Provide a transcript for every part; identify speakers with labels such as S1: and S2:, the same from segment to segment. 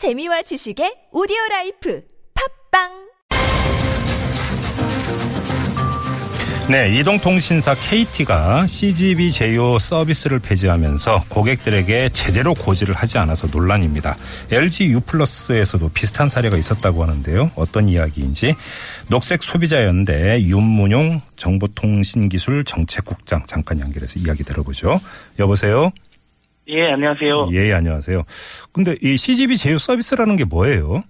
S1: 재미와 지식의 오디오 라이프 팟빵
S2: 네, 이동통신사 KT가 CGV 제휴 서비스를 폐지하면서 고객들에게 제대로 고지를 하지 않아서 논란입니다. LG U 플러스에서도 비슷한 사례가 있었다고 하는데요. 어떤 이야기인지 녹색 소비자 연대 윤문용 정보통신기술 정책국장 잠깐 연결해서 이야기 들어보죠. 여보세요.
S3: 예, 안녕하세요.
S2: 예, 안녕하세요. 근데 이 CGV 제휴 서비스라는 게 뭐예요?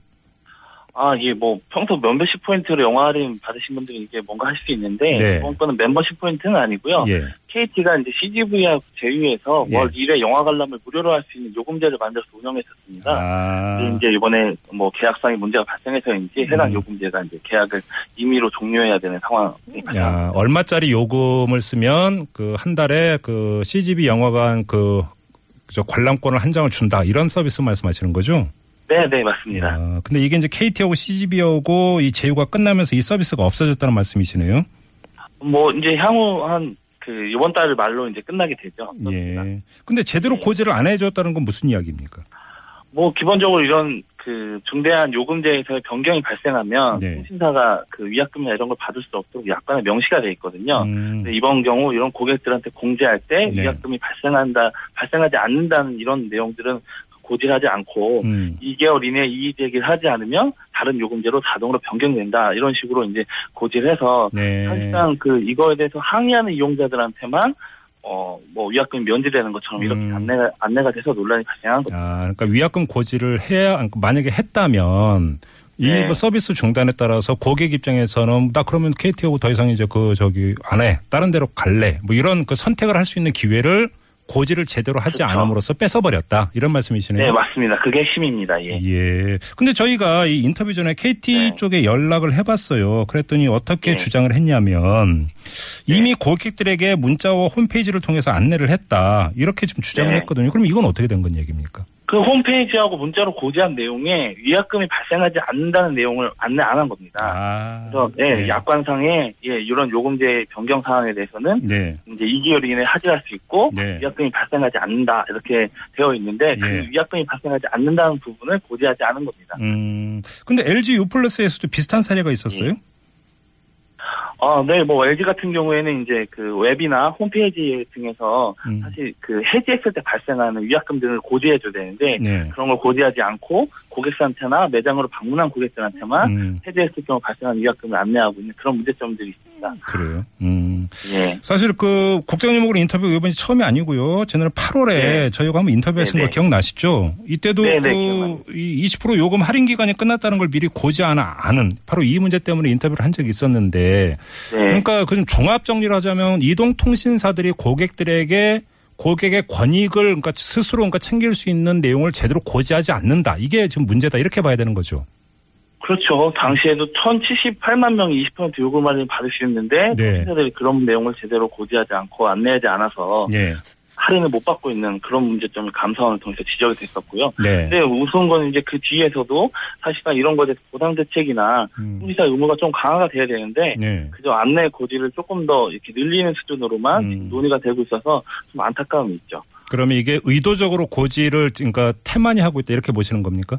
S3: 아, 예, 뭐, 평소 멤버십 포인트로 영화 할인 받으신 분들은 이게 뭔가 할 수 있는데,
S2: 네.
S3: 이번 거는 멤버십 포인트는 아니고요.
S2: 예.
S3: KT가 이제 CGV하고 제휴해서
S2: 예.
S3: 월 1회 영화 관람을 무료로 할 수 있는 요금제를 만들어서 운영했었습니다.
S2: 아.
S3: 이제 이번에 뭐 계약상의 문제가 발생해서인지 해당
S2: 음.
S3: 요금제가 이제 계약을 임의로 종료해야 되는 상황이.
S2: 야, 얼마짜리 요금을 쓰면 그 한 달에 그 CGV 영화관 그, 저 관람권을 한 장을 준다. 이런 서비스 말씀하시는 거죠?
S3: 네, 네, 맞습니다.
S2: 아, 근데 이게 이제 KT하고 CGV하고 이 제휴가 끝나면서 이 서비스가 없어졌다는 말씀이시네요?
S3: 뭐, 이제 향후 한, 그, 이번 달 말로 이제 끝나게 되죠.
S2: 예. 근데 제대로
S3: 네.
S2: 고지를 안 해줬다는 건 무슨 이야기입니까?
S3: 뭐 기본적으로 이런 그 중대한 요금제에서의 변경이 발생하면
S2: 네.
S3: 통신사가 그 위약금이나 이런 걸 받을 수 없도록 약관에 명시가 돼 있거든요.
S2: 음,
S3: 이번 경우 이런 고객들한테 공제할 때
S2: 네.
S3: 위약금이 발생한다, 발생하지 않는다는 이런 내용들은 고지하지 않고
S2: 음.
S3: 2개월 이내에 이의 제기를 하지 않으면 다른 요금제로 자동으로 변경된다 이런 식으로 이제 고지를 해서
S2: 네.
S3: 사실상 그 이거에 대해서 항의하는 이용자들한테만 어뭐 위약금이 면제되는 것처럼 이렇게
S2: 음.
S3: 안내가 안내가 돼서 논란이 발생한 거죠.
S2: 아, 그러니까 위약금 고지를 해야, 만약에 했다면 이
S3: 네.
S2: 뭐 서비스 중단에 따라서 고객 입장에서는 나 그러면 KT하고 더 이상 이제 그 저기 안 해. 다른 데로 갈래. 뭐 이런 그 선택을 할 수 있는 기회를 고지를 제대로 하지
S3: 그렇죠.
S2: 않음으로써 뺏어버렸다. 이런 말씀이시네요.
S3: 네, 맞습니다. 그게 핵심입니다. 예.
S2: 예. 근데 저희가 이 인터뷰 전에 KT
S3: 네.
S2: 쪽에 연락을 해봤어요. 그랬더니 어떻게
S3: 네.
S2: 주장을 했냐면 이미 고객들에게 문자와 홈페이지를 통해서 안내를 했다. 이렇게 좀 주장을
S3: 네.
S2: 했거든요. 그럼 이건 어떻게 된 건 얘기입니까?
S3: 그 홈페이지하고 문자로 고지한 내용에 위약금이 발생하지 않는다는 내용을 안내 안 한 겁니다.
S2: 아.
S3: 그래서 예,
S2: 네.
S3: 약관상에 예, 이런 요금제 변경 사항에 대해서는
S2: 네.
S3: 이제 2개월 이내에 하지할 수 있고
S2: 네.
S3: 위약금이 발생하지 않는다 이렇게 되어 있는데 그
S2: 예.
S3: 위약금이 발생하지 않는다는 부분을 고지하지 않은 겁니다.
S2: 음. 근데 LG U 플러스에서도 비슷한 사례가
S3: 예.
S2: 있었어요?
S3: 어, 네, 뭐 LG 같은 경우에는 이제 그 웹이나 홈페이지 등에서
S2: 음.
S3: 사실 그 해지했을 때 발생하는 위약금 등을 고지해줘야 되는데
S2: 네.
S3: 그런 걸 고지하지 않고 고객사한테나 매장으로 방문한 고객들한테만
S2: 음.
S3: 해지했을 경우 발생하는 위약금을 안내하고 있는 그런 문제점들이 있습니다.
S2: 그래요. 음.
S3: 예.
S2: 사실 그 국장님하고 인터뷰 이번이 처음이 아니고요. 지난해 8월에
S3: 네.
S2: 저희가 한번 인터뷰하신
S3: 네,
S2: 거
S3: 네.
S2: 기억나시죠? 이때도
S3: 네, 네,
S2: 그
S3: 기억나요.
S2: 이20% 요금 할인 기간이 끝났다는 걸 미리 고지 않아 아는 바로 이 문제 때문에 인터뷰를 한 적이 있었는데
S3: 네.
S2: 그러니까 그 좀 종합 정리를 하자면 이동통신사들이 고객들에게 고객의 권익을 그러니까 스스로 그러니까 챙길 수 있는 내용을 제대로 고지하지 않는다. 이게 지금 문제다. 이렇게 봐야 되는 거죠.
S3: 그렇죠. 당시에도 1,078만 명이 20% 요금 할인 받을 수 있는데
S2: 네.
S3: 통신사들이 그런 내용을 제대로 고지하지 않고 안내하지 않아서
S2: 예.
S3: 할인을 못 받고 있는 그런 문제점을 감사원을 통해서 지적이 됐었고요.
S2: 네.
S3: 근데 우스운 건 이제 그 뒤에서도 사실상 이런 것에 대해서 보상 대책이나
S2: 음.
S3: 통신사 의무가 좀 강화가 돼야 되는데
S2: 네.
S3: 그저 안내 고지를 조금 더 이렇게 늘리는 수준으로만
S2: 음.
S3: 논의가 되고 있어서 좀 안타까움이 있죠.
S2: 그러면 이게 의도적으로 고지를 그러니까 태만히 하고 있다 이렇게 보시는 겁니까?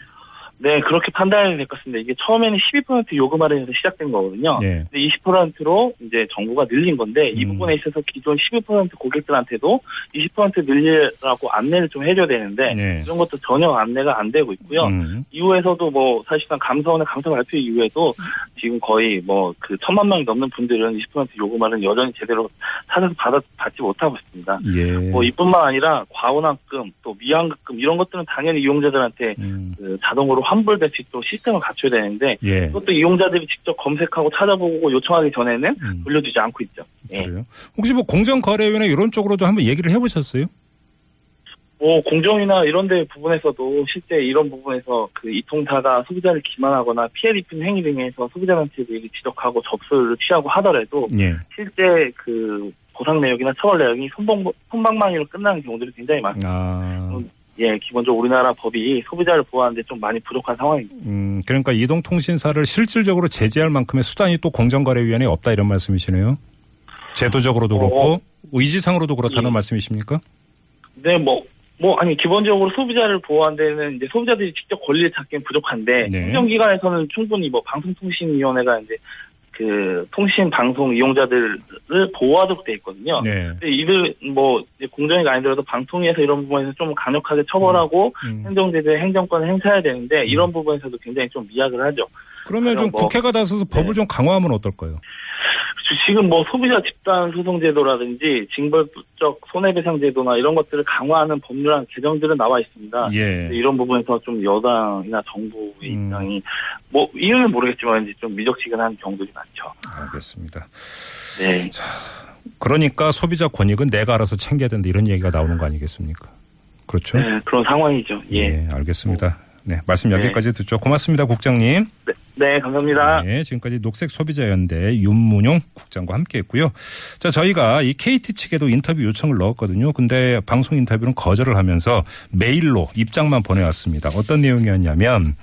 S3: 네, 그렇게 판단이 될 것 같습니다. 이게 처음에는 12% 요금 할인에서 시작된 거거든요.
S2: 네.
S3: 근데 20%로 이제 정부가 늘린 건데 이
S2: 음.
S3: 부분에 있어서 기존 12% 고객들한테도 20% 늘리라고 안내를 좀 해줘야 되는데
S2: 네.
S3: 이런 것도 전혀 안내가 안 되고 있고요.
S2: 음.
S3: 이후에서도 뭐 사실상 감사원의 감사 발표 이후에도 지금 거의 뭐 그 천만 명이 넘는 분들은 20% 요금할은 여전히 제대로 찾아서 받아 받지 못하고 있습니다.
S2: 예.
S3: 뭐 이뿐만 아니라 과운항금 또 미환급금 이런 것들은 당연히 이용자들한테
S2: 음.
S3: 그 자동으로 수 있도록 시스템을 갖춰야 되는데
S2: 예.
S3: 그것도 이용자들이 직접 검색하고 찾아보고 요청하기 전에는
S2: 음.
S3: 돌려주지 않고 있죠. 예.
S2: 그래요? 혹시 뭐 공정거래위원회 이런 쪽으로도 한번 얘기를 해보셨어요?
S3: 뭐 공정이나 이런 데 부분에서도 실제 이런 부분에서 그 이통사가 소비자를 기만하거나 피해 입힌 행위 등에서 소비자한테 미리 지적하고 접수를 취하고 하더라도
S2: 예.
S3: 실제 그 보상 내역이나 처벌 내역이 손방, 손방망이로 끝나는 경우들이 굉장히 많습니다.
S2: 아,
S3: 예, 기본적으로 우리나라 법이 소비자를 보호하는데 좀 많이 부족한 상황입니다.
S2: 음, 그러니까 이동통신사를 실질적으로 제재할 만큼의 수단이 또 공정거래위원회에 없다 이런 말씀이시네요. 제도적으로도
S3: 어,
S2: 그렇고 의지상으로도 그렇다는
S3: 예.
S2: 말씀이십니까?
S3: 네, 뭐 뭐 아니 기본적으로 소비자를 보호한 데는 이제 소비자들이 직접 권리를 찾기는 부족한데
S2: 네.
S3: 행정기관에서는 충분히 뭐 방송통신위원회가 이제 그 통신 방송 이용자들을 보호하도록 돼 있거든요.
S2: 네.
S3: 근데 이들 뭐 공정위가 아니더라도 방통위에서 이런 부분에서 좀 강력하게 처벌하고
S2: 음.
S3: 행정제도의 행정권을 행사해야 되는데 이런 부분에서도 굉장히 좀 미약을 하죠.
S2: 그러면 좀
S3: 뭐-
S2: 국회가 나서서 법을
S3: 네.
S2: 좀 강화하면 어떨까요?
S3: 지금 뭐 소비자 집단 소송 제도라든지 징벌적 손해배상 제도나 이런 것들을 강화하는 법률안 개정들은 나와 있습니다.
S2: 예.
S3: 이런 부분에서 좀 여당이나 정부의
S2: 음.
S3: 입장이 뭐 이유는 모르겠지만 이제 좀 미적지근한 경우들이 많죠.
S2: 알겠습니다.
S3: 네.
S2: 그러니까 소비자 권익은 내가 알아서 챙겨야 된다 이런 얘기가 나오는 거 아니겠습니까? 그렇죠?
S3: 네, 그런 상황이죠. 예.
S2: 예, 알겠습니다. 네, 말씀
S3: 네.
S2: 여기까지 듣죠. 고맙습니다, 국장님.
S3: 네, 네, 감사합니다.
S2: 네, 지금까지 녹색소비자연대 윤문용 국장과 함께 했고요. 자, 저희가 이 KT 측에도 인터뷰 요청을 넣었거든요. 근데 방송 인터뷰는 거절을 하면서 메일로 입장만 보내왔습니다. 어떤 내용이었냐면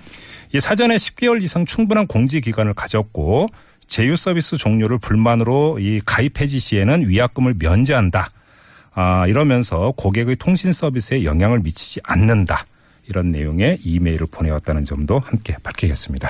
S2: 이 사전에 10개월 이상 충분한 공지 기간을 가졌고 제휴 서비스 종료를 불만으로 이 가입 해지 시에는 위약금을 면제한다. 아, 이러면서 고객의 통신 서비스에 영향을 미치지 않는다. 이런 내용의 이메일을 보내왔다는 점도 함께 밝히겠습니다.